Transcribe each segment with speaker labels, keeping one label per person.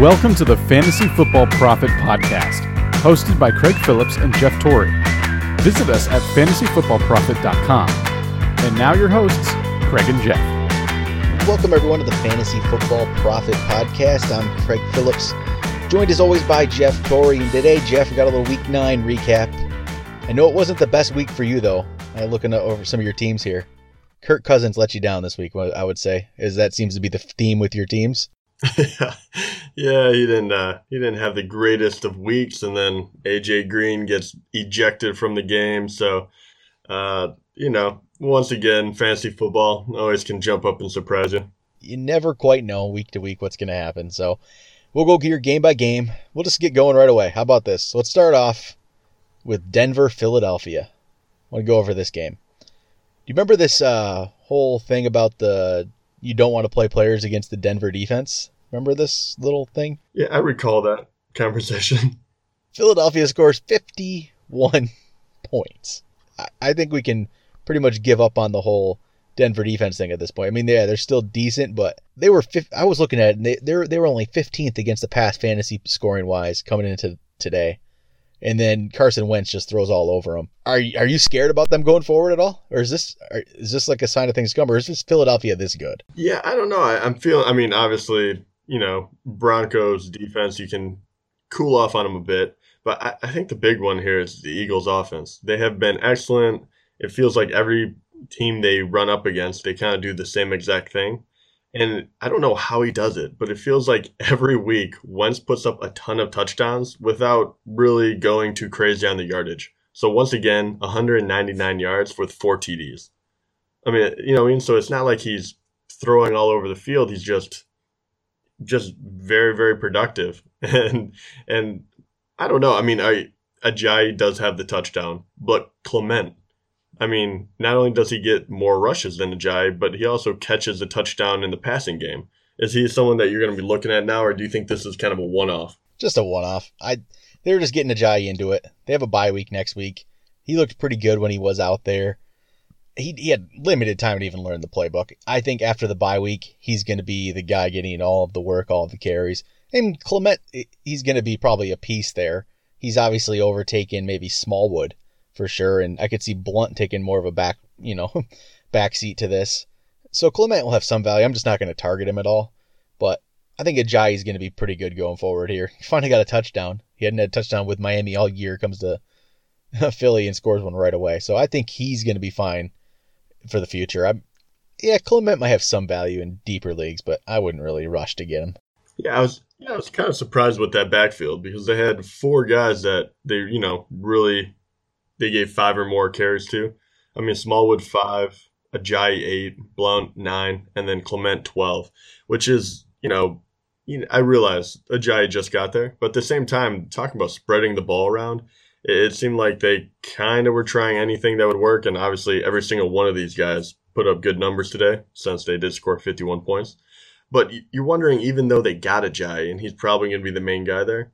Speaker 1: Welcome to the Fantasy Football Profit Podcast, hosted by Craig Phillips and Jeff Torrey. Visit us at fantasyfootballprofit.com. And now your hosts, Craig and Jeff.
Speaker 2: Welcome everyone to the Fantasy Football Profit Podcast. I'm Craig Phillips, joined as always by Jeff Torrey. And today, Jeff, we got a little Week Nine recap. I know it wasn't the best week for you though. I'm looking over some of your teams here. Kirk Cousins let you down this week. I would say, as that seems to be the theme with your teams.
Speaker 3: yeah, he didn't. Uh, he didn't have the greatest of weeks, and then AJ Green gets ejected from the game. So, uh, you know, once again, fantasy football always can jump up and surprise you.
Speaker 2: You never quite know week to week what's going to happen. So, we'll go here game by game. We'll just get going right away. How about this? Let's start off with Denver, Philadelphia. I want to go over this game. Do you remember this uh, whole thing about the you don't want to play players against the Denver defense. Remember this little thing?
Speaker 3: Yeah, I recall that conversation.
Speaker 2: Philadelphia scores 51 points. I think we can pretty much give up on the whole Denver defense thing at this point. I mean, yeah, they're still decent, but they were. I was looking at it, and they they they were only 15th against the pass fantasy scoring wise coming into today and then Carson Wentz just throws all over them. Are you, are you scared about them going forward at all, or is this are, is this like a sign of things to come, or is this Philadelphia this good?
Speaker 3: Yeah, I don't know. I, I'm feeling. I mean, obviously, you know, Broncos defense, you can cool off on them a bit, but I, I think the big one here is the Eagles offense. They have been excellent. It feels like every team they run up against, they kind of do the same exact thing. And I don't know how he does it, but it feels like every week Wentz puts up a ton of touchdowns without really going too crazy on the yardage. So once again, 199 yards with four TDs. I mean, you know, I mean, so it's not like he's throwing all over the field. He's just, just very, very productive. And and I don't know. I mean, I Ajayi does have the touchdown, but Clement I mean, not only does he get more rushes than Ajayi, but he also catches a touchdown in the passing game. Is he someone that you're going to be looking at now, or do you think this is kind of a one-off?
Speaker 2: Just a one-off. I they're just getting Ajayi into it. They have a bye week next week. He looked pretty good when he was out there. He, he had limited time to even learn the playbook. I think after the bye week, he's going to be the guy getting all of the work, all of the carries. And Clement, he's going to be probably a piece there. He's obviously overtaken maybe Smallwood for sure. And I could see Blount taking more of a back, you know, back seat to this. So Clement will have some value. I'm just not going to target him at all. But I think Ajayi is going to be pretty good going forward here. He finally got a touchdown. He hadn't had a touchdown with Miami all year. Comes to Philly and scores one right away. So I think he's going to be fine for the future. I'm, yeah, Clement might have some value in deeper leagues, but I wouldn't really rush to get him.
Speaker 3: Yeah, I was yeah, I was kind of surprised with that backfield because they had four guys that they, you know, really they gave five or more carries to. I mean, Smallwood five, Ajayi eight, Blount nine, and then Clement twelve, which is you know, I realize Ajayi just got there, but at the same time, talking about spreading the ball around, it, seemed like they kind of were trying anything that would work, and obviously every single one of these guys put up good numbers today since they did score fifty one points. But you're wondering, even though they got Ajayi, and he's probably going to be the main guy there,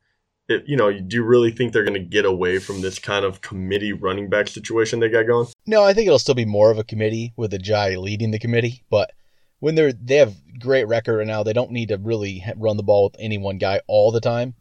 Speaker 3: it, you know, do you really think they're going to get away from this kind of committee running back situation they got going?
Speaker 2: No, I think it'll still be more of a committee with Ajayi leading the committee. But when they're they have great record right now, they don't need to really run the ball with any one guy all the time.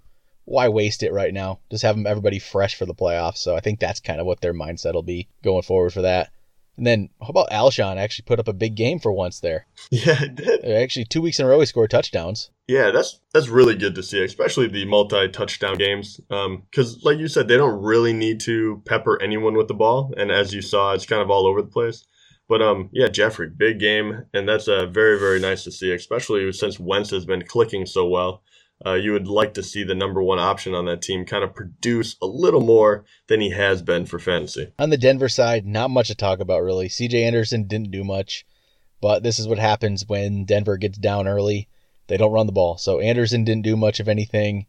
Speaker 2: Why waste it right now? Just have them everybody fresh for the playoffs. So I think that's kind of what their mindset will be going forward for that. And then how about Alshon actually put up a big game for once there?
Speaker 3: Yeah, it did.
Speaker 2: Actually, two weeks in a row he scored touchdowns.
Speaker 3: Yeah, that's that's really good to see, especially the multi-touchdown games. Because, um, like you said, they don't really need to pepper anyone with the ball, and as you saw, it's kind of all over the place. But um, yeah, Jeffery, big game, and that's uh, very very nice to see, especially since Wentz has been clicking so well. Uh, you would like to see the number one option on that team kind of produce a little more than he has been for fantasy.
Speaker 2: On the Denver side, not much to talk about really. CJ Anderson didn't do much, but this is what happens when Denver gets down early. They don't run the ball. So Anderson didn't do much of anything.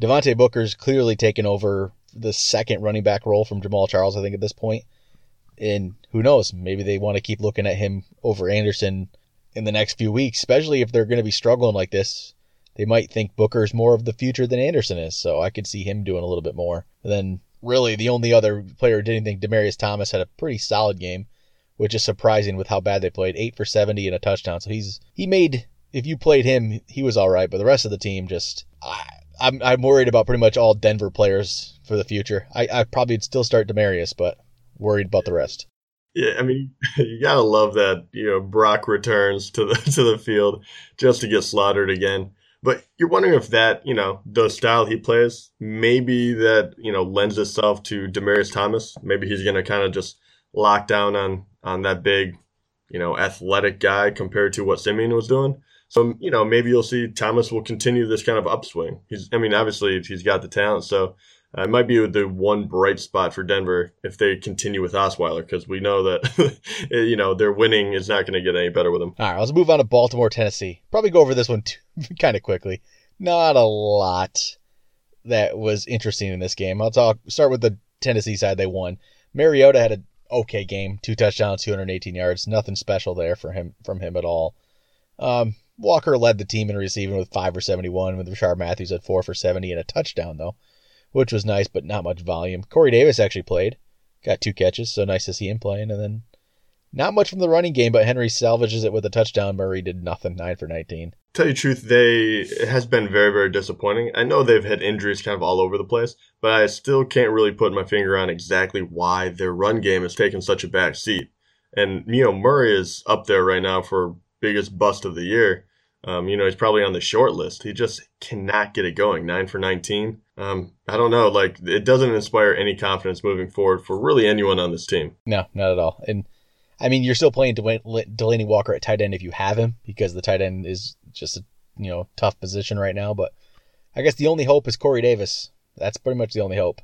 Speaker 2: Devontae Booker's clearly taken over the second running back role from Jamaal Charles, I think, at this point. And who knows? Maybe they want to keep looking at him over Anderson in the next few weeks, especially if they're going to be struggling like this they might think Booker's more of the future than Anderson is. So I could see him doing a little bit more. And then really the only other player who did anything, Demaryius Thomas had a pretty solid game, which is surprising with how bad they played. Eight for seventy and a touchdown. So he's he made if you played him, he was all right, but the rest of the team just I, I'm I'm worried about pretty much all Denver players for the future. I I probably would still start Demaryius, but worried about the rest.
Speaker 3: Yeah, I mean, you gotta love that. You know, Brock returns to the to the field just to get slaughtered again. But you're wondering if that, you know, the style he plays, maybe that you know lends itself to Demaryius Thomas. Maybe he's gonna kind of just lock down on on that big, you know, athletic guy compared to what Siemian was doing. So you know, maybe you'll see Thomas will continue this kind of upswing. He's, I mean, obviously he's got the talent, so it might be the one bright spot for Denver if they continue with Osweiler because we know that you know their winning is not going to get any better with him.
Speaker 2: All right, let's move on to Baltimore, Tennessee. Probably go over this one kind of quickly. Not a lot that was interesting in this game. I'll talk. Start with the Tennessee side. They won. Mariota had an okay game, two touchdowns, 218 yards. Nothing special there for him from him at all. Um, Walker led the team in receiving with five for 71, with Rishard Matthews at four for 70 and a touchdown though which was nice, but not much volume. Corey Davis actually played, got two catches, so nice to see him playing. And then not much from the running game, but Henry salvages it with a touchdown. Murray did nothing, nine for 19.
Speaker 3: Tell you the truth, they it has been very, very disappointing. I know they've had injuries kind of all over the place, but I still can't really put my finger on exactly why their run game has taken such a back seat. And you know, Murray is up there right now for biggest bust of the year. Um, you know, he's probably on the short list. He just cannot get it going. Nine for 19. Um, I don't know. Like, it doesn't inspire any confidence moving forward for really anyone on this team.
Speaker 2: No, not at all. And I mean, you're still playing Delanie Walker at tight end if you have him because the tight end is just a you know tough position right now. But I guess the only hope is Corey Davis. That's pretty much the only hope.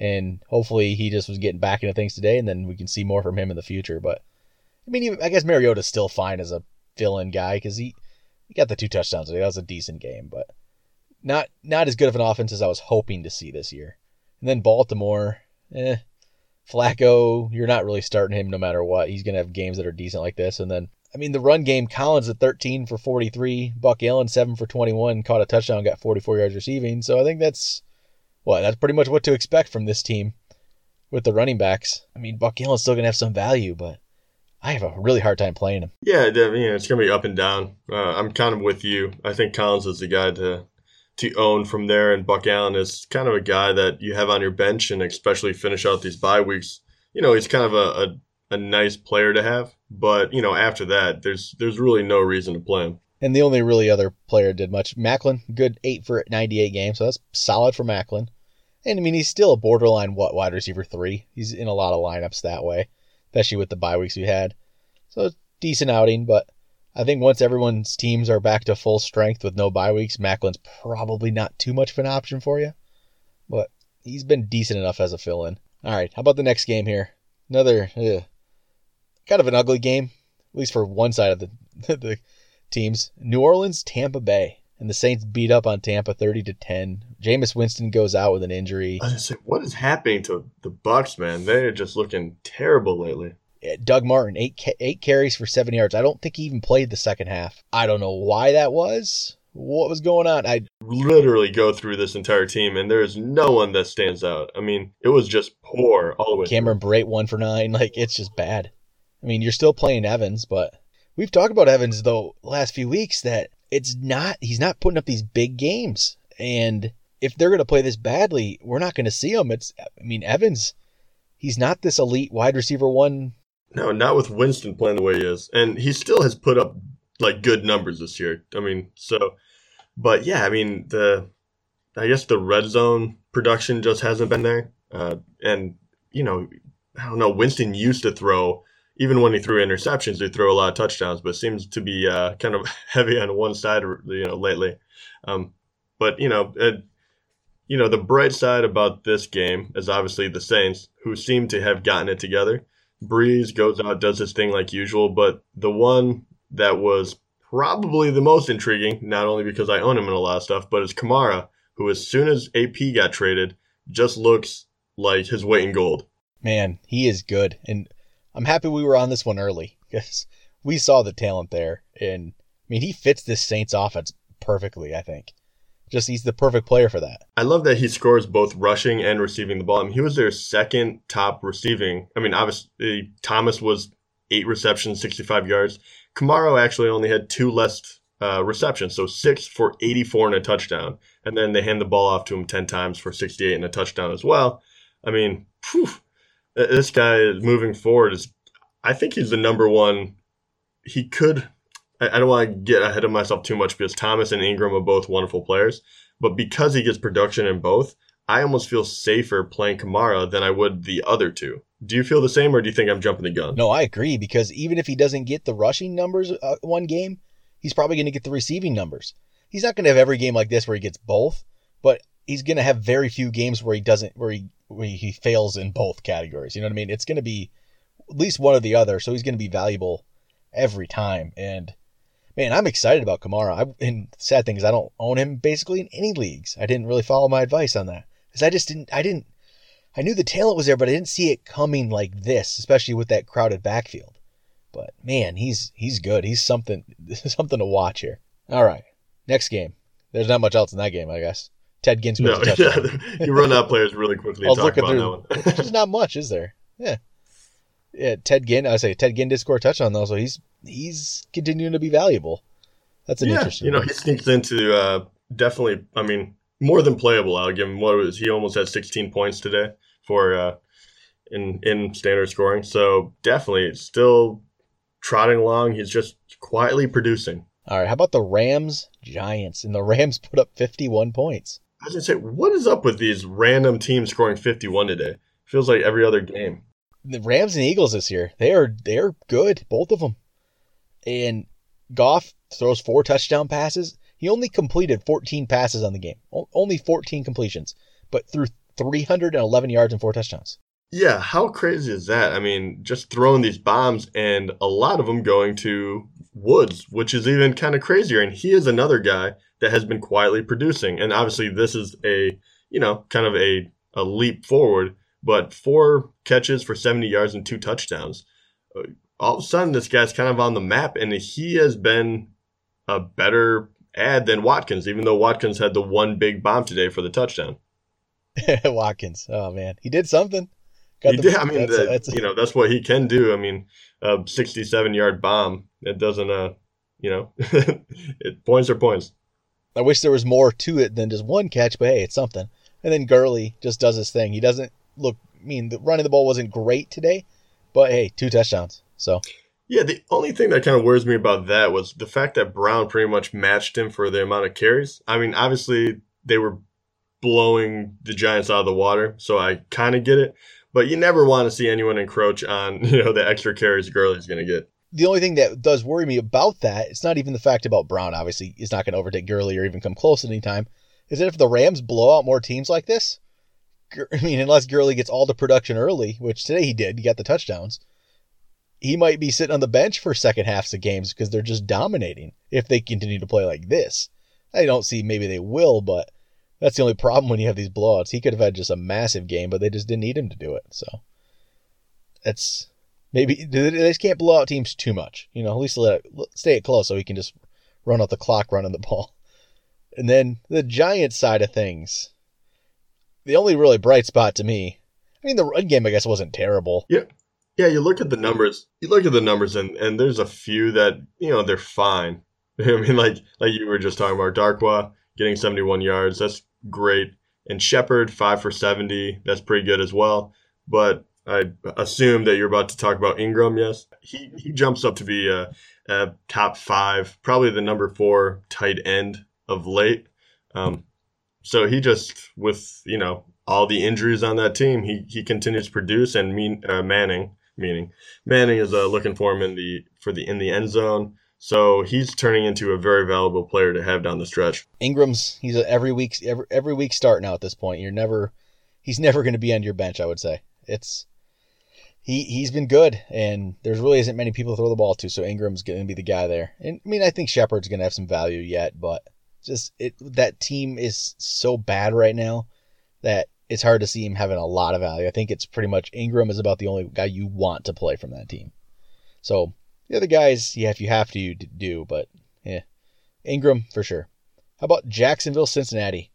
Speaker 2: And hopefully he just was getting back into things today, and then we can see more from him in the future. But I mean, I guess Mariota's still fine as a fill-in guy because he he got the two touchdowns today. That was a decent game, but not not as good of an offense as I was hoping to see this year. And then Baltimore, eh, Flacco, you're not really starting him no matter what. He's gonna have games that are decent like this. And then I mean the run game, Collins at 13 for 43, Buck Allen 7 for 21, caught a touchdown, got 44 yards receiving. So I think that's what that's pretty much what to expect from this team with the running backs. I mean Buck Allen's still gonna have some value, but I have a really hard time playing him.
Speaker 3: Yeah, you know, it's gonna be up and down. Uh, I'm kind of with you. I think Collins is the guy to to own from there, and Buck Allen is kind of a guy that you have on your bench, and especially finish out these bye weeks. You know, he's kind of a, a, a nice player to have, but you know, after that, there's there's really no reason to play him.
Speaker 2: And the only really other player did much. Maclin, good eight for 98 games, so that's solid for Maclin. And I mean, he's still a borderline what wide receiver three. He's in a lot of lineups that way especially with the bye weeks we had. So decent outing, but I think once everyone's teams are back to full strength with no bye weeks, Maclin's probably not too much of an option for you. But he's been decent enough as a fill in. All right, how about the next game here? Another ugh, kind of an ugly game, at least for one side of the, the teams. New Orleans, Tampa Bay. And the Saints beat up on Tampa 30 to 10. Jameis Winston goes out with an injury.
Speaker 3: I say, what is happening to the Bucs, man? They're just looking terrible lately.
Speaker 2: Doug Martin, eight eight carries for seven yards. I don't think he even played the second half. I don't know why that was. What was going on? I
Speaker 3: literally go through this entire team, and there is no one that stands out. I mean, it was just poor all the way.
Speaker 2: Cameron. Brate one for nine. Like it's just bad. I mean, you're still playing Evans, but we've talked about Evans though last few weeks that it's not he's not putting up these big games. And if they're going to play this badly, we're not going to see him. It's I mean Evans, he's not this elite wide receiver one.
Speaker 3: No, not with Winston playing the way he is, and he still has put up like good numbers this year. I mean, so, but yeah, I mean the, I guess the red zone production just hasn't been there, uh, and you know, I don't know. Winston used to throw even when he threw interceptions, he threw a lot of touchdowns, but seems to be uh, kind of heavy on one side, you know, lately. Um, but you know, it, you know, the bright side about this game is obviously the Saints, who seem to have gotten it together. Brees goes out, does his thing like usual, but the one that was probably the most intriguing, not only because I own him in a lot of stuff, but is Kamara, who as soon as AP got traded, just looks like his weight in gold.
Speaker 2: Man, he is good, and I'm happy we were on this one early because we saw the talent there. And I mean, he fits this Saints offense perfectly, I think. Just he's the perfect player for that.
Speaker 3: I love that he scores both rushing and receiving the ball. I mean, he was their second top receiving. I mean, obviously, Thomas was eight receptions, 65 yards. Kamara actually only had two less uh, receptions, so six for 84 and a touchdown. and then they hand the ball off to him 10 times for 68 and a touchdown as well. I mean, whew, this guy moving forward is, I think he's the number one. He could, I, don't want to get ahead of myself too much because Thomas and Ingram are both wonderful players, but because he gets production in both, I almost feel safer playing Kamara than I would the other two. Do you feel the same, or do you think I'm jumping the gun?
Speaker 2: No, I agree because even if he doesn't get the rushing numbers uh, one game, he's probably going to get the receiving numbers. He's not going to have every game like this where he gets both, but he's going to have very few games where he doesn't, where he where he fails in both categories. You know what I mean? It's going to be at least one or the other, so he's going to be valuable every time. And man, I'm excited about Kamara. I, and sad thing is, I don't own him basically in any leagues. I didn't really follow my advice on that because I just didn't. I didn't. I knew the talent was there, but I didn't see it coming like this, especially with that crowded backfield. But man, he's he's good. He's something something to watch here. All right, next game. There's not much else in that game, I guess. Ted Ginn scores no.
Speaker 3: Yeah, you run out players really quickly. I was looking through.
Speaker 2: There's not much, is there? Yeah. Yeah, Ted Ginn. I say Ted Ginn did score a touchdown though, so he's he's continuing to be valuable. That's an
Speaker 3: yeah,
Speaker 2: interesting.
Speaker 3: You know, one. he sneaks into uh, definitely. I mean, more than playable. I'll give him what was he almost had 16 points today for uh, in in standard scoring. So definitely still trotting along. He's just quietly producing.
Speaker 2: All right, how about the Rams Giants? And the Rams put up 51 points.
Speaker 3: I was gonna say, what is up with these random teams scoring 51 today? Feels like every other game.
Speaker 2: The Rams and Eagles this year, they are they're good, both of them. And Goff throws four touchdown passes. He only completed 14 passes on the game, only 14 completions, but threw 311 yards and four touchdowns.
Speaker 3: Yeah, how crazy is that? I mean, just throwing these bombs and a lot of them going to Woods, which is even kind of crazier. And he is another guy that has been quietly producing. And obviously, this is a, you know, kind of a, a leap forward, but four catches for 70 yards and two touchdowns. Uh, All of a sudden, this guy's kind of on the map, and he has been a better add than Watkins, even though Watkins had the one big bomb today for the touchdown.
Speaker 2: Watkins, oh man, he did something.
Speaker 3: Got he the, did. I mean, that's, the, that's, you know, that's what he can do. I mean, a 67 yard bomb. It doesn't, uh, you know, it points are points.
Speaker 2: I wish there was more to it than just one catch, but hey, it's something. And then Gurley just does his thing. He doesn't look. I mean, the running the ball wasn't great today, but hey, two touchdowns. So.
Speaker 3: Yeah, the only thing that kind of worries me about that was the fact that Brown pretty much matched him for the amount of carries. I mean, obviously they were blowing the Giants out of the water, so I kind of get it. But you never want to see anyone encroach on you know the extra carries Gurley's going to get
Speaker 2: the only thing that does worry me about that, it's not even the fact about Brown, obviously, he's not going to overtake Gurley or even come close at any time, is that if the Rams blow out more teams like this, I mean, unless Gurley gets all the production early, which today he did, he got the touchdowns, he might be sitting on the bench for second halves of games because they're just dominating if they continue to play like this. I don't see maybe they will, but that's the only problem when you have these blowouts. He could have had just a massive game, but they just didn't need him to do it. So that's Maybe they just can't blow out teams too much. You know, at least let it, stay it close so he can just run out the clock running the ball. And then the Giants side of things, the only really bright spot to me. I mean, the run game, I guess, wasn't terrible.
Speaker 3: Yeah, yeah. You look at the numbers. You look at the numbers, and and there's a few that you know they're fine. I mean, like like you were just talking about Darkwa getting 71 yards. That's great. And Shepard five for 70. That's pretty good as well. But I assume that you're about to talk about Ingram. Yes, he he jumps up to be a, a top five, probably the number four tight end of late. Um, so he just with you know all the injuries on that team, he he continues to produce. And mean, uh, Manning, meaning Manning is uh, looking for him in the for the in the end zone. So he's turning into a very valuable player to have down the stretch.
Speaker 2: Ingram's he's a every week every every week start now at this point. You're never he's never going to be on your bench. I would say it's he he's been good, and there's really isn't many people to throw the ball to, so Ingram's going to be the guy there. And I mean, I think Shepard's going to have some value yet, but just it that team is so bad right now that it's hard to see him having a lot of value. I think it's pretty much Ingram is about the only guy you want to play from that team. So the other guys, yeah, if you have to, you do, but yeah, Ingram for sure. How about Jacksonville, Cincinnati?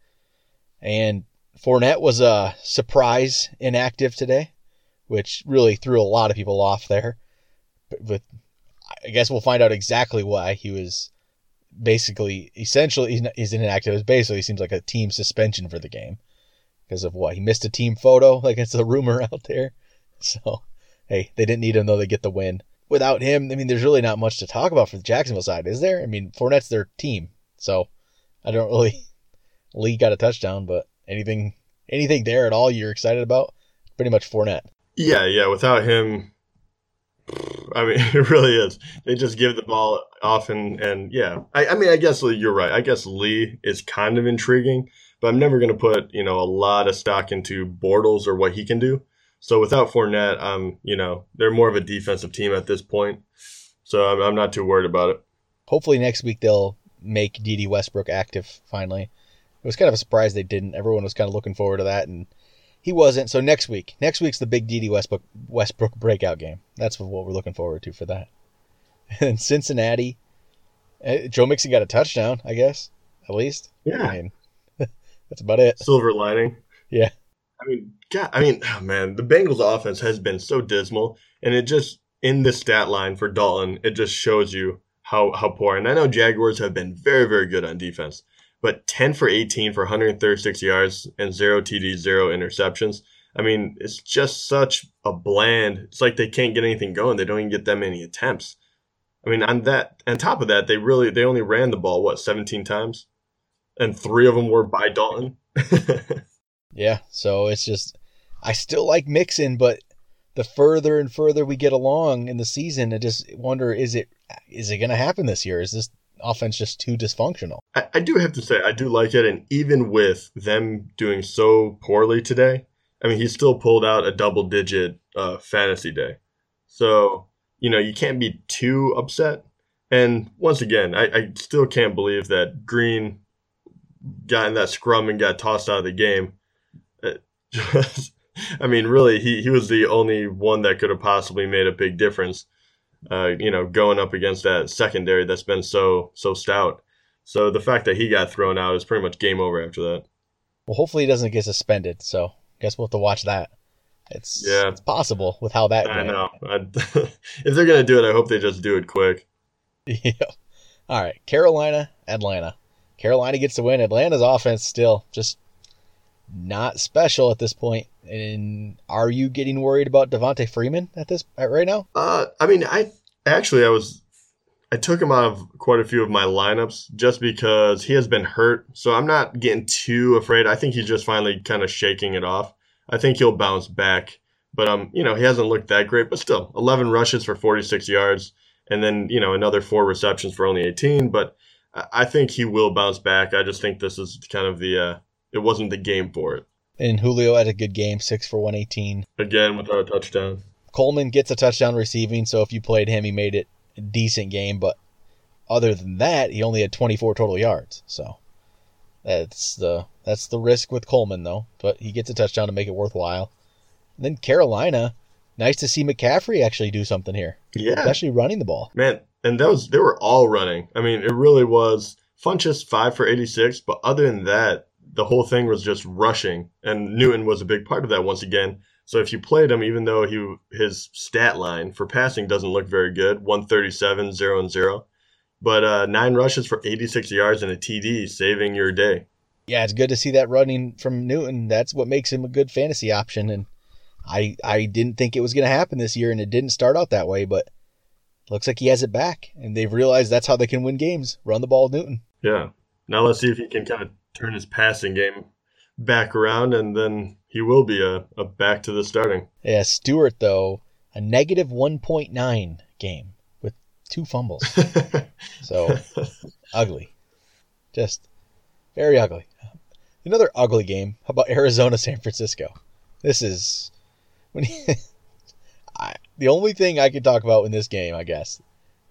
Speaker 2: And Fournette was a surprise inactive today which really threw a lot of people off there. But I guess we'll find out exactly why he was basically, essentially, he's, he's inactive. It basically seems like a team suspension for the game because of what he missed a team photo. Like it's a rumor out there. So, hey, they didn't need him though. They get the win. Without him, I mean, there's really not much to talk about for the Jacksonville side, is there? I mean, Fournette's their team, so I don't really. Lee got a touchdown, but anything, anything there at all you're excited about? Pretty much Fournette.
Speaker 3: Yeah, yeah. Without him, I mean, it really is. They just give the ball off, and, and yeah. I, I mean, I guess you're right. I guess Lee is kind of intriguing, but I'm never going to put you know a lot of stock into Bortles or what he can do. So without Fournette, um, you know, they're more of a defensive team at this point. So I'm, I'm not too worried about it.
Speaker 2: Hopefully next week they'll make Dede Westbrook active finally. It was kind of a surprise they didn't. Everyone was kind of looking forward to that, and he wasn't. So next week, next week's the big Dede Westbrook Westbrook breakout game. That's what we're looking forward to for that. And Cincinnati, eh, Joe Mixon got a touchdown, I guess, at least.
Speaker 3: Yeah,
Speaker 2: I mean, that's about it.
Speaker 3: Silver lining.
Speaker 2: Yeah.
Speaker 3: I mean, God, I mean, oh man, the Bengals offense has been so dismal, and it just in the stat line for Dalton, it just shows you how how poor. And I know Jaguars have been very very good on defense, but 10 for 18 for 136 yards and zero TDs, zero interceptions. I mean, it's just such a bland. It's like they can't get anything going. They don't even get that many attempts. I mean, on that, on top of that, they really they only ran the ball what 17 times, and three of them were by Dalton.
Speaker 2: Yeah, so it's just I still like Mixon, but the further and further we get along in the season, I just wonder is it is it going to happen this year? Is this offense just too dysfunctional?
Speaker 3: I, I do have to say I do like it, and even with them doing so poorly today, I mean he still pulled out a double digit uh, fantasy day, so you know you can't be too upset. And once again, I, I still can't believe that Green got in that scrum and got tossed out of the game Just, I mean, really, he, he was the only one that could have possibly made a big difference. Uh, you know, going up against that secondary that's been so so stout. So the fact that he got thrown out is pretty much game over after that.
Speaker 2: Well, hopefully he doesn't get suspended. So I guess we'll have to watch that. It's yeah, it's possible with how that.
Speaker 3: I went. know. if they're gonna do it, I hope they just do it quick.
Speaker 2: Yeah. All right, Carolina, Atlanta. Carolina gets the win. Atlanta's offense still just not special at this point. And are you getting worried about Devonta Freeman at this at right now?
Speaker 3: Uh, I mean, I actually I was I took him out of quite a few of my lineups just because he has been hurt. So I'm not getting too afraid. I think he's just finally kind of shaking it off. I think he'll bounce back. But um, you know, he hasn't looked that great, but still, 11 rushes for 46 yards, and then you know another four receptions for only 18. But I think he will bounce back. I just think this is kind of the uh, it wasn't the game for it.
Speaker 2: And Julio had a good game, six for 118.
Speaker 3: Again, without a touchdown.
Speaker 2: Coleman gets a touchdown receiving, so if you played him, he made it a decent game. But other than that, he only had 24 total yards. So that's the that's the risk with Coleman, though. But he gets a touchdown to make it worthwhile. And then Carolina, nice to see McCaffrey actually do something here.
Speaker 3: Yeah,
Speaker 2: especially running the ball.
Speaker 3: Man, and those they were all running. I mean, it really was. Funchess five for 86, but other than that, the whole thing was just rushing, and Newton was a big part of that once again. So if you played him, even though he his stat line for passing doesn't look very good, 137, 0 and 0, but uh, nine rushes for 86 yards and a TD, saving your day.
Speaker 2: Yeah, it's good to see that running from Newton. That's what makes him a good fantasy option. And I I didn't think it was going to happen this year, and it didn't start out that way, but looks like he has it back, and they've realized that's how they can win games: run the ball, Newton.
Speaker 3: Yeah. Now let's see if he can kind of turn his passing game back around, and then he will be a, a back to the starting.
Speaker 2: Yeah, Stewart though a negative one point nine game with two fumbles, so ugly, just very ugly. Another ugly game. How about Arizona San Francisco? This is when he, I, the only thing I can talk about in this game, I guess.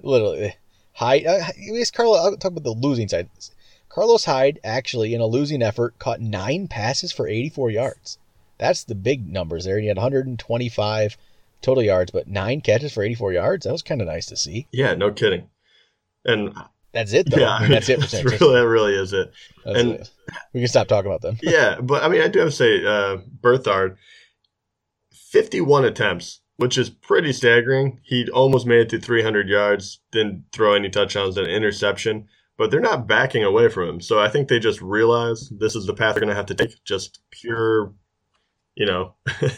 Speaker 2: Literally, high. Uh, I guess Carlo. I'll talk about the losing side. Carlos Hyde actually, in a losing effort, caught nine passes for 84 yards. That's the big numbers there. He had 125 total yards, but nine catches for 84 yards. That was kind of nice to see.
Speaker 3: Yeah, no kidding. And
Speaker 2: that's it, though. Yeah, I mean, that's it for San
Speaker 3: Really, that really is it. That's and
Speaker 2: it. we can stop talking about them.
Speaker 3: yeah, but I mean, I do have to say, uh, Beathard, 51 attempts, which is pretty staggering. He almost made it to 300 yards, didn't throw any touchdowns, an interception but they're not backing away from him. So I think they just realize this is the path they're going to have to take. Just pure, you know,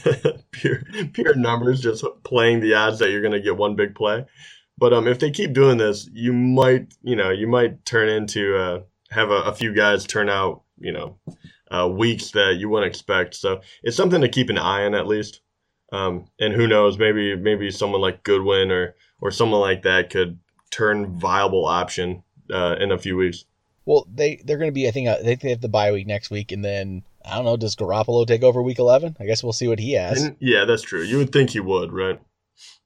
Speaker 3: pure pure numbers, just playing the odds that you're going to get one big play. But um, if they keep doing this, you might, you know, you might turn into uh, have a, a few guys turn out, you know, uh, weeks that you wouldn't expect. So it's something to keep an eye on at least. Um, and who knows, maybe maybe someone like Goodwin or or someone like that could turn viable option uh, in a few weeks.
Speaker 2: Well, they they're going to be. I think uh, they have the bye week next week, and then I don't know. Does Garoppolo take over week eleven? I guess we'll see what he has.
Speaker 3: And, yeah, that's true. You would think he would, right?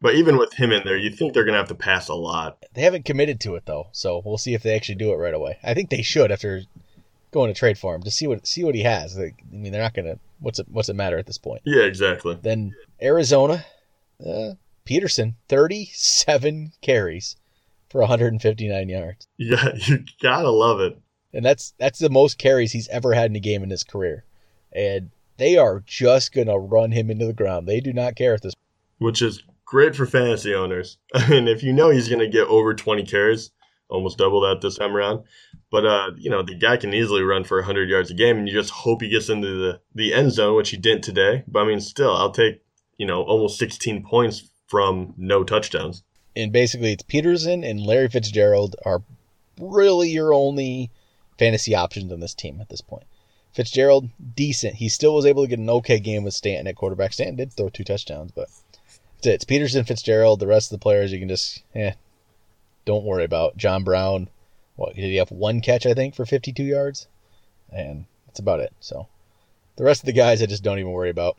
Speaker 3: But even with him in there, you think they're going to have to pass a lot.
Speaker 2: They haven't committed to it though, so we'll see if they actually do it right away. I think they should after going to trade for him to see what see what he has. I mean, they're not going to. What's it What's it matter at this point?
Speaker 3: Yeah, exactly.
Speaker 2: Then Arizona, uh, Peterson, thirty-seven carries for 159 yards.
Speaker 3: Yeah, you gotta love it.
Speaker 2: And that's that's the most carries he's ever had in a game in his career. And they are just gonna run him into the ground. They do not care at this.
Speaker 3: Which is great for fantasy owners. I mean, if you know he's gonna get over 20 carries, almost double that this time around. But uh, you know, the guy can easily run for 100 yards a game, and you just hope he gets into the the end zone, which he didn't today. But I mean, still, I'll take you know almost 16 points from no touchdowns
Speaker 2: and basically it's Peterson and Larry Fitzgerald are really your only fantasy options on this team at this point. Fitzgerald, decent. He still was able to get an okay game with Stanton at quarterback. Stanton did throw two touchdowns, but it's, it's Peterson, Fitzgerald. The rest of the players you can just, eh, don't worry about. John Brown, what did he have? One catch, I think, for 52 yards, and that's about it. So the rest of the guys, I just don't even worry about.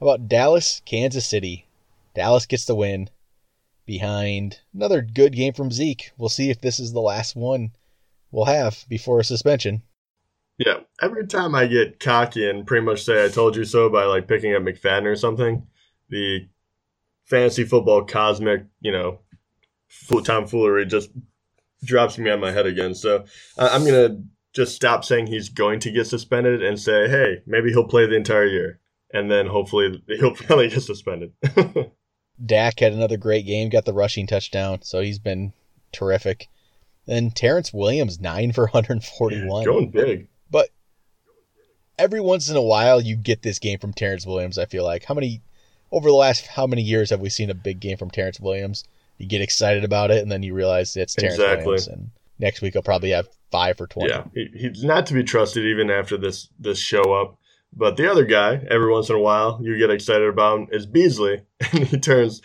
Speaker 2: How about Dallas, Kansas City? Dallas gets the win behind another good game from Zeke. We'll see if this is the last one we'll have before a suspension.
Speaker 3: Yeah, every time I get cocky and pretty much say I told you so by like picking up McFadden or something, the fantasy football cosmic, you know, tomfoolery just drops me on my head again. So I'm going to just stop saying he's going to get suspended and say, hey, maybe he'll play the entire year. And then hopefully he'll probably get suspended.
Speaker 2: Dak had another great game, got the rushing touchdown, so he's been terrific. Then Terrance Williams, nine for 141.
Speaker 3: Going big.
Speaker 2: But every once in a while, you get this game from Terrance Williams, I feel like. How many, over the last how many years have we seen a big game from Terrance Williams? You get excited about it, and then you realize it's Terrance exactly. Williams. And next week, he'll probably have five for 20.
Speaker 3: Yeah, he, he's not to be trusted even after this, this show up. But the other guy, every once in a while, you get excited about is Beasley, and he turns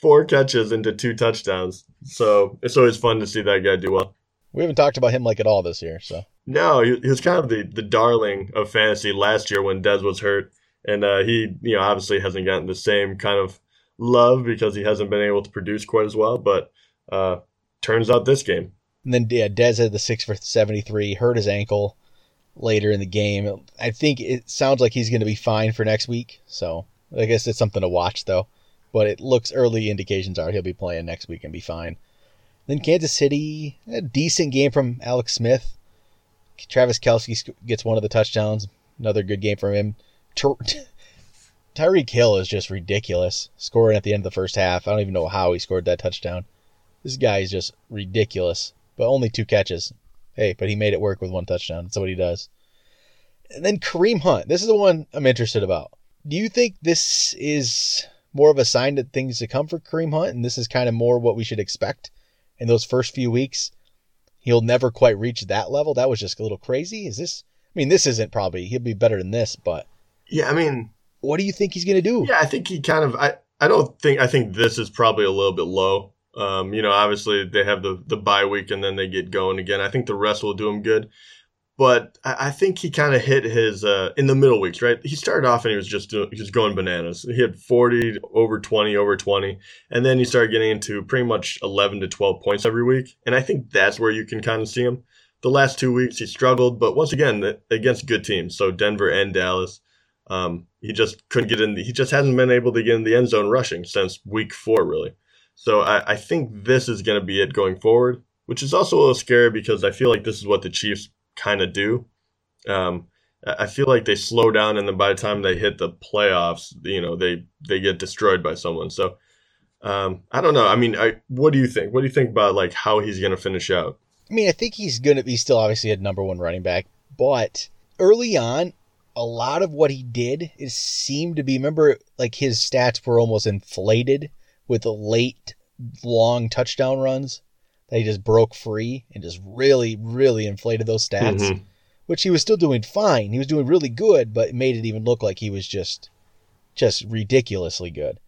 Speaker 3: four catches into two touchdowns. So it's always fun to see that guy do well.
Speaker 2: We haven't talked about him like at all this year. So
Speaker 3: no, he, he was kind of the, the darling of fantasy last year when Dez was hurt, and uh, he you know obviously hasn't gotten the same kind of love because he hasn't been able to produce quite as well. But uh, turns out this game.
Speaker 2: And then yeah, Dez had the six for seventy three, hurt his ankle later in the game. I think it sounds like he's going to be fine for next week. So I guess it's something to watch though. But it looks early indications are he'll be playing next week and be fine. Then Kansas City, a decent game from Alex Smith. Travis Kelce gets one of the touchdowns. Another good game from him. Tyreek Hill is just ridiculous, scoring at the end of the first half. I don't even know how he scored that touchdown. This guy is just ridiculous, but only two catches. Hey, but he made it work with one touchdown. That's what he does. And then Kareem Hunt. This is the one I'm interested about. Do you think this is more of a sign that things to come for Kareem Hunt, and this is kind of more what we should expect in those first few weeks? He'll never quite reach that level. That was just a little crazy. Is this? I mean, this isn't probably. He'll be better than this, but
Speaker 3: yeah. I mean,
Speaker 2: what do you think he's going to do?
Speaker 3: Yeah, I think he kind of. I I don't think. I think this is probably a little bit low. Um, you know, obviously they have the the bye week and then they get going again. I think the rest will do him good, but I, I think he kind of hit his uh, in the middle weeks. Right, he started off and he was just doing, he was going bananas. He had forty over twenty over twenty, and then he started getting into pretty much eleven to twelve points every week. And I think that's where you can kind of see him. The last two weeks he struggled, but once again against good teams, so Denver and Dallas. Um, he just couldn't get in. The, he just hasn't been able to get in the end zone rushing since week four, really. So I, I think this is going to be it going forward, which is also a little scary because I feel like this is what the Chiefs kind of do. Um, I feel like they slow down, and then by the time they hit the playoffs, you know, they they get destroyed by someone. So um, I don't know. I mean, I, what do you think? What do you think about like how he's going to finish out?
Speaker 2: I mean, I think he's gonna be still obviously a number one running back, but early on, a lot of what he did is seemed to be remember like his stats were almost inflated with the late long touchdown runs that he just broke free and just really, really inflated those stats.
Speaker 3: Mhm.
Speaker 2: Which he was still doing fine. He was doing really good, but it made it even look like he was just just ridiculously good.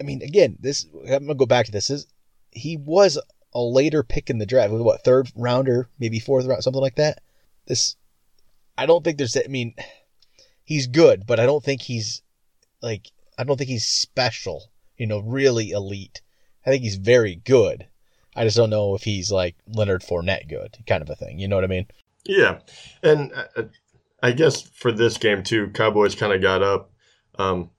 Speaker 2: I mean, again, this I'm gonna go back to this. Is he was a later pick in the draft, what third rounder, maybe fourth round, something like that. This, I don't think there's. I mean, he's good, but I don't think he's like I don't think he's special. You know, really elite. I think he's very good. I just don't know if he's like Leonard Fournette good, kind of a thing. You know what I mean?
Speaker 3: Yeah, and I guess for this game too, Cowboys kind of got up. Um,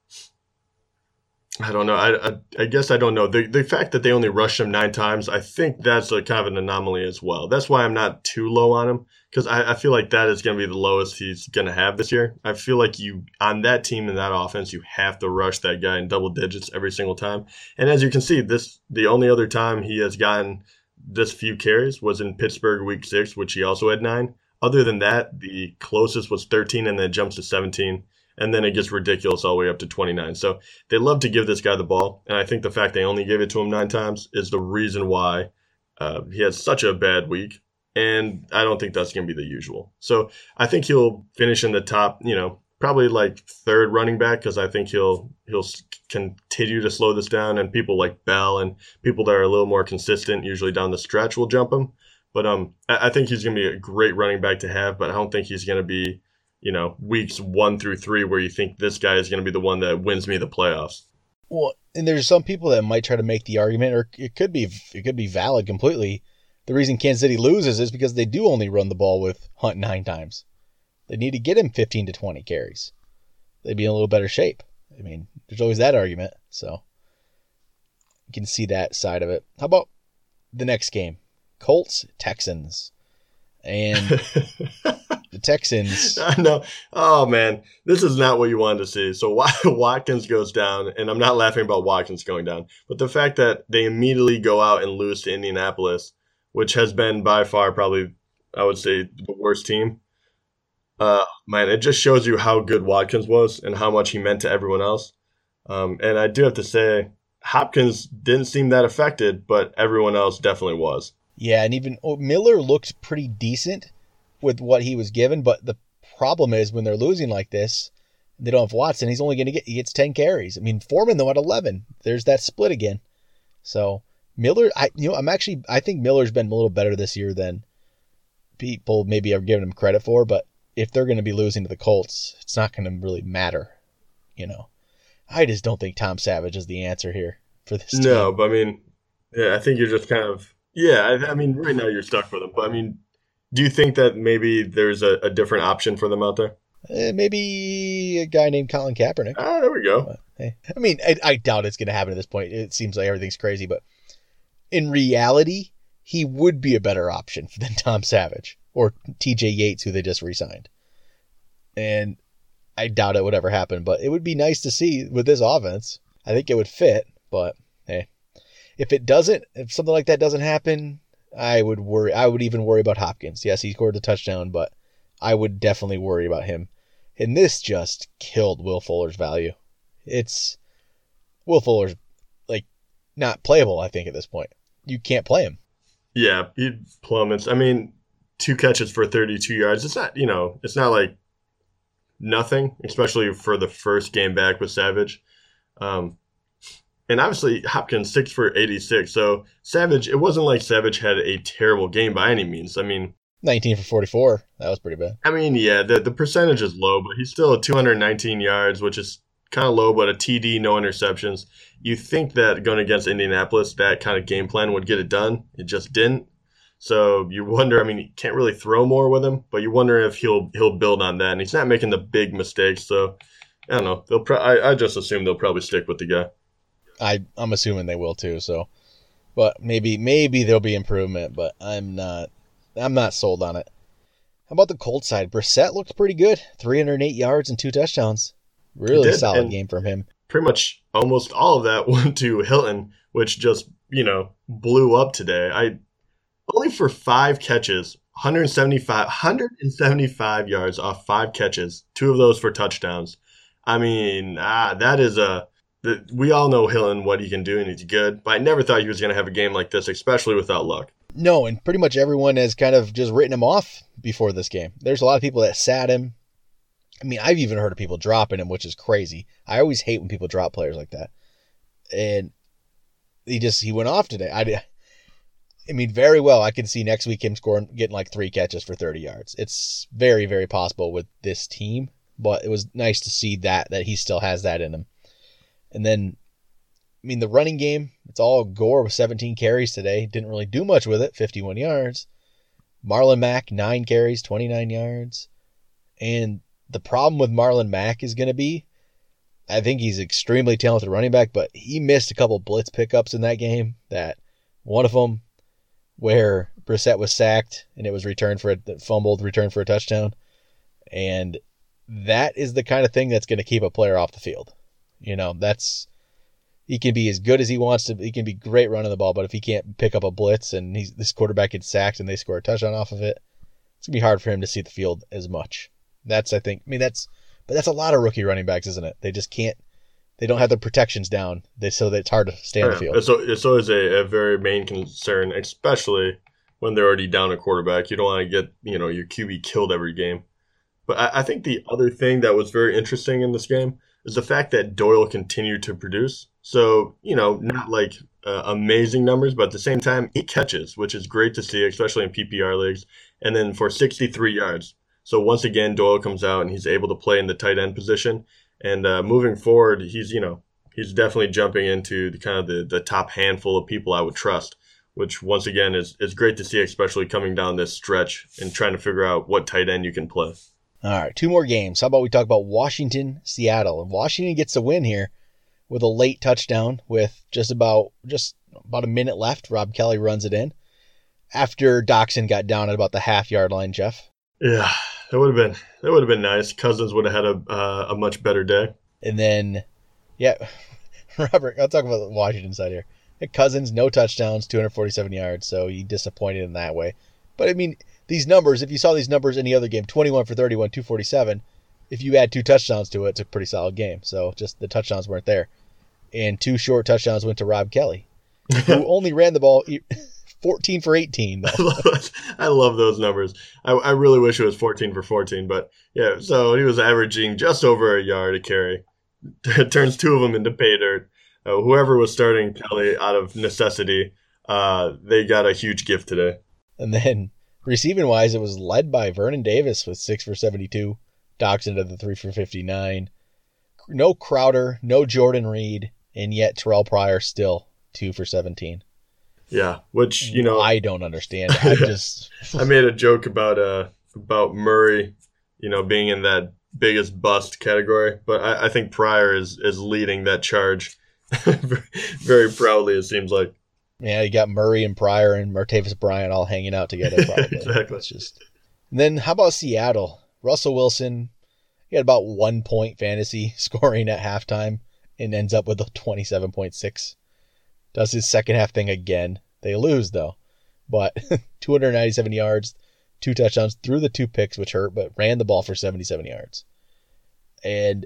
Speaker 3: I don't know. I, I I guess I don't know the the fact that they only rushed him nine times. I think that's a kind of an anomaly as well. That's why I'm not too low on him because I, I feel like that is going to be the lowest he's going to have this year. I feel like you on that team in that offense, you have to rush that guy in double digits every single time. And as you can see, this the only other time he has gotten this few carries was in Pittsburgh Week Six, which he also had nine. Other than that, the closest was 13, and then jumps to 17, and then it gets ridiculous all the way up to 29. So they love to give this guy the ball, and I think the fact they only gave it to him nine times is the reason why uh, he had such a bad week. And I don't think that's going to be the usual. So I think he'll finish in the top, you know, probably like third running back because I think he'll he'll continue to slow this down, and people like Bell and people that are a little more consistent, usually down the stretch, will jump him. But um, I I think he's going to be a great running back to have, but I don't think he's going to be, you know, weeks one through three where you think this guy is going to be the one that wins me the playoffs.
Speaker 2: Well, and there's some people that might try to make the argument, or it could be it could be valid completely. The reason Kansas City loses is because they do only run the ball with Hunt nine times. They need to get him 15 to 20 carries. They'd be in a little better shape. I mean, there's always that argument. So you can see that side of it. How about the next game? Colts, Texans. And the Texans.
Speaker 3: I know. Oh man, this is not what you wanted to see. So Watson goes down, and I'm not laughing about Watson going down, but the fact that they immediately go out and lose to Indianapolis, which has been by far probably, I would say, the worst team. Uh, man, it just shows you how good Watson was and how much he meant to everyone else. Um, and I do have to say, Hopkins didn't seem that affected, but everyone else definitely was.
Speaker 2: Yeah, and even oh, Miller looked pretty decent with what he was given, but the problem is when they're losing like this, they don't have Watson. He's only going to get he gets ten carries. I mean Foreman though at eleven. There's that split again. So Miller, I you know I'm actually I think Miller's been a little better this year than people maybe are giving him credit for. But if they're going to be losing to the Colts, it's not going to really matter. You know, I just don't think Tom Savage is the answer here for this.
Speaker 3: No,
Speaker 2: team.
Speaker 3: but I mean, yeah, I think you're just kind of yeah. I, I mean, right now you're stuck with them. But I mean, do you think that maybe there's a, a different option for them out there?
Speaker 2: Eh, maybe a guy named Colin Kaepernick.
Speaker 3: Ah, there we go.
Speaker 2: Hey, I mean, I, I doubt it's going to happen at this point. It seems like everything's crazy, but in reality, he would be a better option than Tom Savage or T.J. Yates, who they just re-signed. And I doubt it would ever happen, but it would be nice to see with this offense. I think it would fit, but hey, if it doesn't, if something like that doesn't happen, I would worry. I would even worry about Hopkins. Yes, he scored the touchdown, but I would definitely worry about him. And this just killed Will Fuller's value. It's Will Fuller's like not playable, I think, at this point. You can't play him.
Speaker 3: Yeah, he plummets. I mean, two catches for 32 yards. It's not, you know, it's not like nothing, especially for the first game back with Savage. Um, and obviously Hopkins six for 86. So Savage, it wasn't like Savage had a terrible game by any means. I mean,
Speaker 2: 19 for 44. That was pretty bad.
Speaker 3: I mean, yeah, the the percentage is low, but he's still at 219 yards, which is kind of low, but a TD, no interceptions. You think that going against Indianapolis, that kind of game plan would get it done. It just didn't. So you wonder. I mean, you can't really throw more with him, but you wonder if he'll he'll build on that. And he's not making the big mistakes. So I don't know. They'll. Pro- I, I just assume they'll probably stick with the guy.
Speaker 2: I I'm assuming they will too. So, but maybe maybe there'll be improvement, but I'm not I'm not sold on it. How about the Colts side? Brissett looked pretty good. 308 yards and two touchdowns. Really solid
Speaker 3: and-
Speaker 2: game from him.
Speaker 3: Pretty much almost all of that went to Hilton, which just you know blew up today. I only for five catches, 175, 175 yards off five catches, two of those for touchdowns. I mean, ah, that is a. The, we all know Hilton what he can do, and he's good. But I never thought he was going to have a game like this, especially without Luck.
Speaker 2: No, and pretty much everyone has kind of just written him off before this game. There's a lot of people that sat him. I mean, I've even heard of people dropping him, which is crazy. I always hate when people drop players like that. And he just he went off today. I, I mean, very well. I can see next week him scoring, getting like three catches for 30 yards. It's very, very possible with this team. But it was nice to see that that he still has that in him. And then I mean, the running game, it's all Gore with 17 carries today. Didn't really do much with it, 51 yards. Marlon Mack, nine carries, 29 yards. And the problem with Marlon Mack is going to be I think he's extremely talented running back, but he missed a couple blitz pickups in that game. That one of them where Brissett was sacked and it was returned for a fumbled, return for a touchdown. And that is the kind of thing that's going to keep a player off the field. You know, that's he can be as good as he wants to. He can be great running the ball, but if he can't pick up a blitz and he's, this quarterback gets sacked and they score a touchdown off of it, it's gonna be hard for him to see the field as much. That's I think. I mean that's, but that's a lot of rookie running backs, isn't it? They just can't. They don't have the protections down. They so that it's hard to stay on the field.
Speaker 3: It's, it's always a, a very main concern, especially when they're already down a quarterback. You don't want to get you know your QB killed every game. But I, I think the other thing that was very interesting in this game is the fact that Doyle continued to produce. So, you know, not like uh, amazing numbers, but at the same time, eight catches, which is great to see, especially in PPR leagues. And then for 63 yards. So once again, Doyle comes out and he's able to play in the tight end position. And uh, moving forward, he's, you know, he's definitely jumping into the kind of the, the top handful of people I would trust, which once again is, is great to see, especially coming down this stretch and trying to figure out what tight end you can play.
Speaker 2: All right, two more games. How about we talk about Washington, Seattle? And Washington gets a win here with a late touchdown with just about just about a minute left. Rob Kelley runs it in after Doctson got down at about the half yard line. Jeff.
Speaker 3: Yeah, that would have been that would have been nice. Cousins would have had a uh, a much better day.
Speaker 2: And then, yeah, Robert, I'll talk about the Washington side here. Cousins, no touchdowns, 247 yards, so he disappointed in that way. But I mean, these numbers, if you saw these numbers in any other game, 21 for 31, 247, if you add two touchdowns to it, it's a pretty solid game. So just the touchdowns weren't there. And two short touchdowns went to Rob Kelley, who only ran the ball 14 for 18.
Speaker 3: I love, I love, those numbers. I, I, really wish it was 14 for 14, but yeah, so he was averaging just over a yard a carry. Turns two of them into pay dirt. Uh, whoever was starting Kelley out of necessity, uh, they got a huge gift today.
Speaker 2: And then Receiving wise, it was led by Vernon Davis with six for 72, Doctson to the three for 59. No Crowder, no Jordan Reed, and yet Terrell Pryor still two for 17.
Speaker 3: Yeah, which you know
Speaker 2: I don't understand. I just
Speaker 3: I made a joke about uh about Murray, you know, being in that biggest bust category, but I, I think Pryor is is leading that charge very proudly. It seems like.
Speaker 2: Yeah, you got Murray and Pryor and Martavis Bryant all hanging out together. Probably.
Speaker 3: exactly.
Speaker 2: It's just. And then how about Seattle? Russell Wilson, he had about one point fantasy scoring at halftime and ends up with a twenty-seven point six. Does his second half thing again. They lose though, but 297 yards, two touchdowns, threw the two picks, which hurt, but ran the ball for 77 yards. And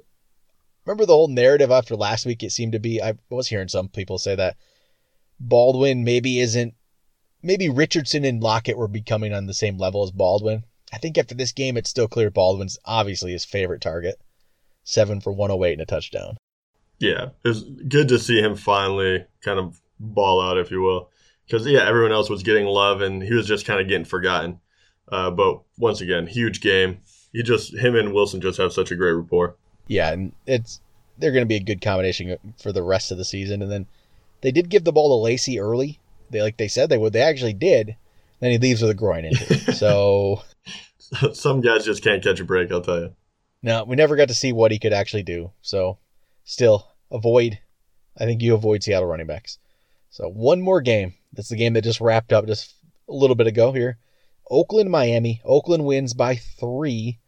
Speaker 2: remember the whole narrative after last week? It seemed to be I was hearing some people say that Baldwin maybe isn't maybe Richardson and Lockett were becoming on the same level as Baldwin. I think after this game, it's still clear Baldwin's obviously his favorite target. Seven for 108 and a touchdown.
Speaker 3: Yeah, it's good to see him finally kind of ball out, if you will. Because, yeah, everyone else was getting love and he was just kind of getting forgotten. Uh, but once again, huge game. He just, him and Wilson just have such a great rapport.
Speaker 2: Yeah, and it's, they're going to be a good combination for the rest of the season. And then they did give the ball to Lacy early. They like they said they would. They actually did. Then he leaves with a groin injury. so
Speaker 3: some guys just can't catch a break. I'll tell you.
Speaker 2: No, we never got to see what he could actually do. So still avoid. I think you avoid Seattle running backs. So one more game. That's the game that just wrapped up just a little bit ago here. Oakland, Miami. Oakland wins by three.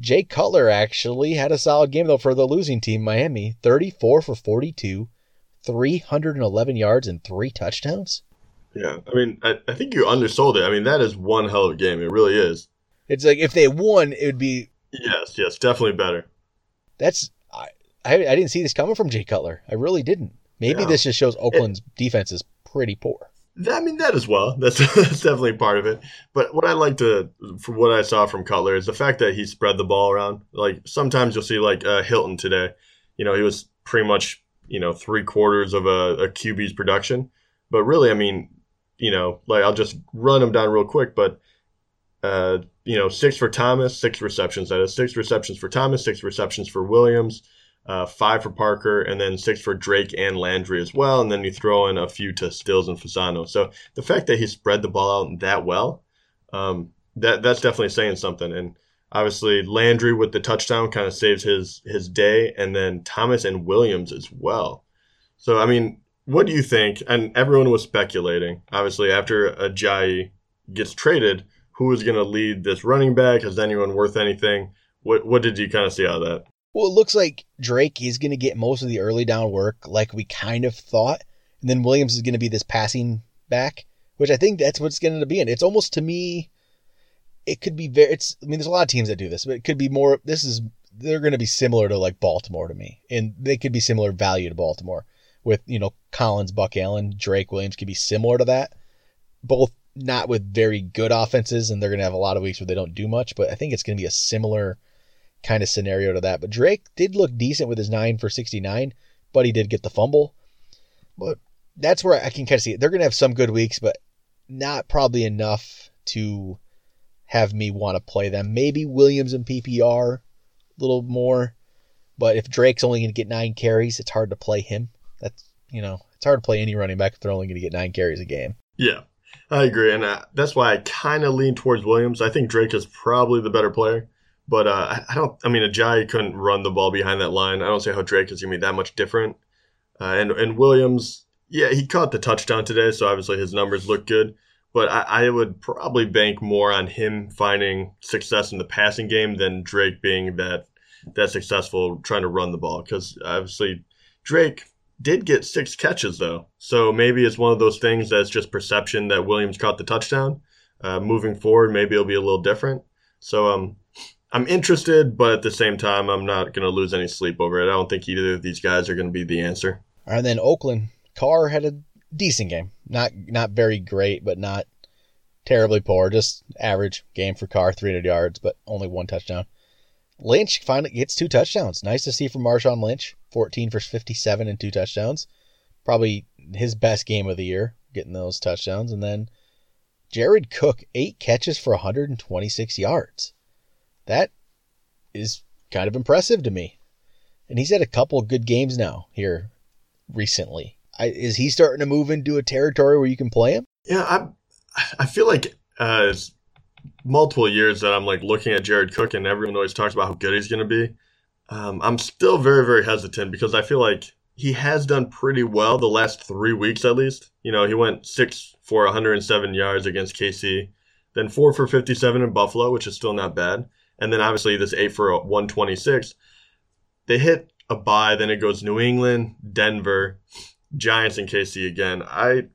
Speaker 2: Jay Cutler actually had a solid game though for the losing team, Miami. 34 for 42, 311 yards and three touchdowns.
Speaker 3: Yeah, I mean, I, I think you undersold it. I mean, that is one hell of a game. It really is.
Speaker 2: It's like if they won, it would be.
Speaker 3: Yes, yes, definitely better.
Speaker 2: That's I. I, I didn't see this coming from Jay Cutler. I really didn't. Maybe
Speaker 3: Yeah.
Speaker 2: this just shows Oakland's defense is pretty poor.
Speaker 3: I mean, that as well. That's, that's definitely part of it. But what I like to, from what I saw from Cutler, is the fact that he spread the ball around. Like sometimes you'll see, like uh, Hilton today. You know, he was pretty much, you know, three quarters of a, a QB's production. But really, I mean, you know, like I'll just run him down real quick. But uh, you know, six for Thomas, six receptions. That is six receptions for Thomas, six receptions for Williams, uh, five for Parker, and then six for Drake and Landry as well. And then you throw in a few to Stills and Fasano. So the fact that he spread the ball out that well, um, that that's definitely saying something. And obviously Landry with the touchdown kind of saves his his day, and then Thomas and Williams as well. So I mean, what do you think? And everyone was speculating. Obviously, after Ajayi gets traded, who is going to lead this running back? Is anyone worth anything? What what did you kind of see out of that?
Speaker 2: Well, it looks like Drake is going to get most of the early down work, like we kind of thought, and then Williams is going to be this passing back, which I think that's what's going to be in. It's almost to me, it could be very. It's. I mean, there's a lot of teams that do this, but it could be more. This is. They're going to be similar to like Baltimore to me, and they could be similar value to Baltimore with you know Collins, Buck Allen, Drake Williams could be similar to that. Both not with very good offenses, and they're going to have a lot of weeks where they don't do much. But I think it's going to be a similar kind of scenario to that. But Drake did look decent with his nine for 69, but he did get the fumble. But that's where I can kind of see it. They're going to have some good weeks, but not probably enough to have me want to play them. Maybe Williams and PPR a little more, but if Drake's only going to get nine carries, it's hard to play him. That's you know it's hard to play any running back if they're only going to get nine carries a game.
Speaker 3: Yeah, I agree, and uh, that's why I kind of lean towards Williams. I think Drake is probably the better player, but uh, I- don't. I mean, Ajayi couldn't run the ball behind that line. I don't see how Drake is going to be that much different. Uh, and and Williams, yeah, he caught the touchdown today, so obviously his numbers look good. But I, I would probably bank more on him finding success in the passing game than Drake being that that successful trying to run the ball. Because obviously Drake did get six catches though, so maybe it's one of those things that's just perception that Williams caught the touchdown. Uh, moving forward, maybe it'll be a little different. So um, I'm interested, but at the same time, I'm not going to lose any sleep over it. I don't think either of these guys are going to be the answer.
Speaker 2: And then Oakland, Carr had a decent game. Not not very great, but not terribly poor. Just average game for Carr, 300 yards, but only one touchdown. Lynch finally gets two touchdowns. Nice to see from Marshawn Lynch, 14 for 57 and two touchdowns. Probably his best game of the year, getting those touchdowns. And then Jared Cook, eight catches for 126 yards. That is kind of impressive to me. And he's had a couple of good games now here recently. I, is he starting to move into a territory where you can play him?
Speaker 3: Yeah, I I feel like uh, multiple years that I'm like looking at Jared Cook, and everyone always talks about how good he's going to be. Um, I'm still very very hesitant because I feel like he has done pretty well the last three weeks at least. You know, he went six for 107 yards against KC, then four for 57 in Buffalo, which is still not bad, and then obviously this eight for 126. They hit a buy, then it goes New England, Denver, Giants, and KC again. I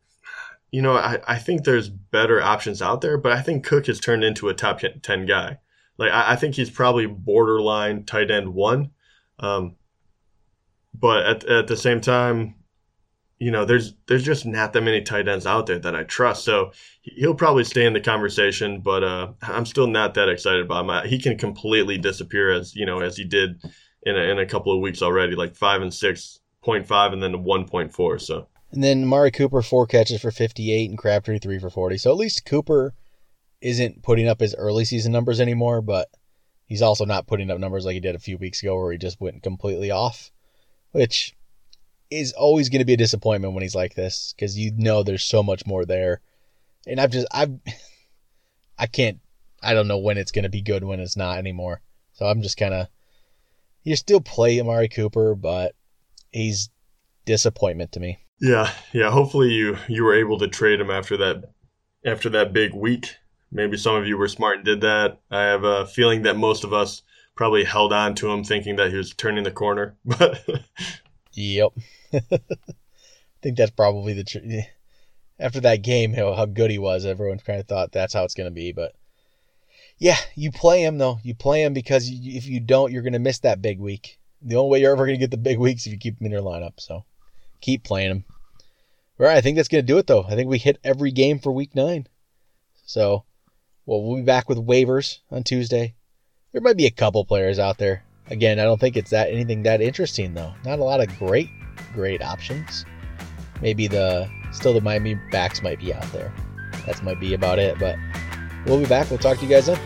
Speaker 3: you know, I, I think there's better options out there, but I think Cook has turned into a top 10 guy. Like, I, I think he's probably borderline tight end one. Um, but at, at the same time, you know, there's there's just not that many tight ends out there that I trust. So he'll probably stay in the conversation, but uh, I'm still not that excited about him. I- He can completely disappear as you know as he did in a, in a couple of weeks already, like five and six point five, and then one point four. So
Speaker 2: And then Amari Cooper, four catches for 58, and Crabtree, three for 40. So at least Cooper isn't putting up his early season numbers anymore, but he's also not putting up numbers like he did a few weeks ago where he just went completely off, which is always going to be a disappointment when he's like this because you know there's so much more there. And I've just, I've, I can't, I don't know when it's going to be good, when it's not anymore. So I'm just kind of, you still play Amari Cooper, but he's disappointment to me.
Speaker 3: Yeah, yeah. Hopefully you you were able to trade him after that after that big week. Maybe some of you were smart and did that. I have a feeling that most of us probably held on to him thinking that he was turning the corner. But
Speaker 2: Yep. I think that's probably the. Tr- after that game, how, how good he was. Everyone kind of thought that's how it's going to be, but yeah, you play him though. You play him because you, if you don't, you're going to miss that big week. The only way you're ever going to get the big weeks if you keep him in your lineup. So keep playing him. All right, I think that's going to do it though. I think we hit every game for week nine. So, well, we'll be back with waivers on Tuesday. There might be a couple players out there. Again, I don't think it's that anything that interesting though. Not a lot of great, great options. Maybe the still the Miami backs might be out there. That might be about it, but we'll be back. We'll talk to you guys then.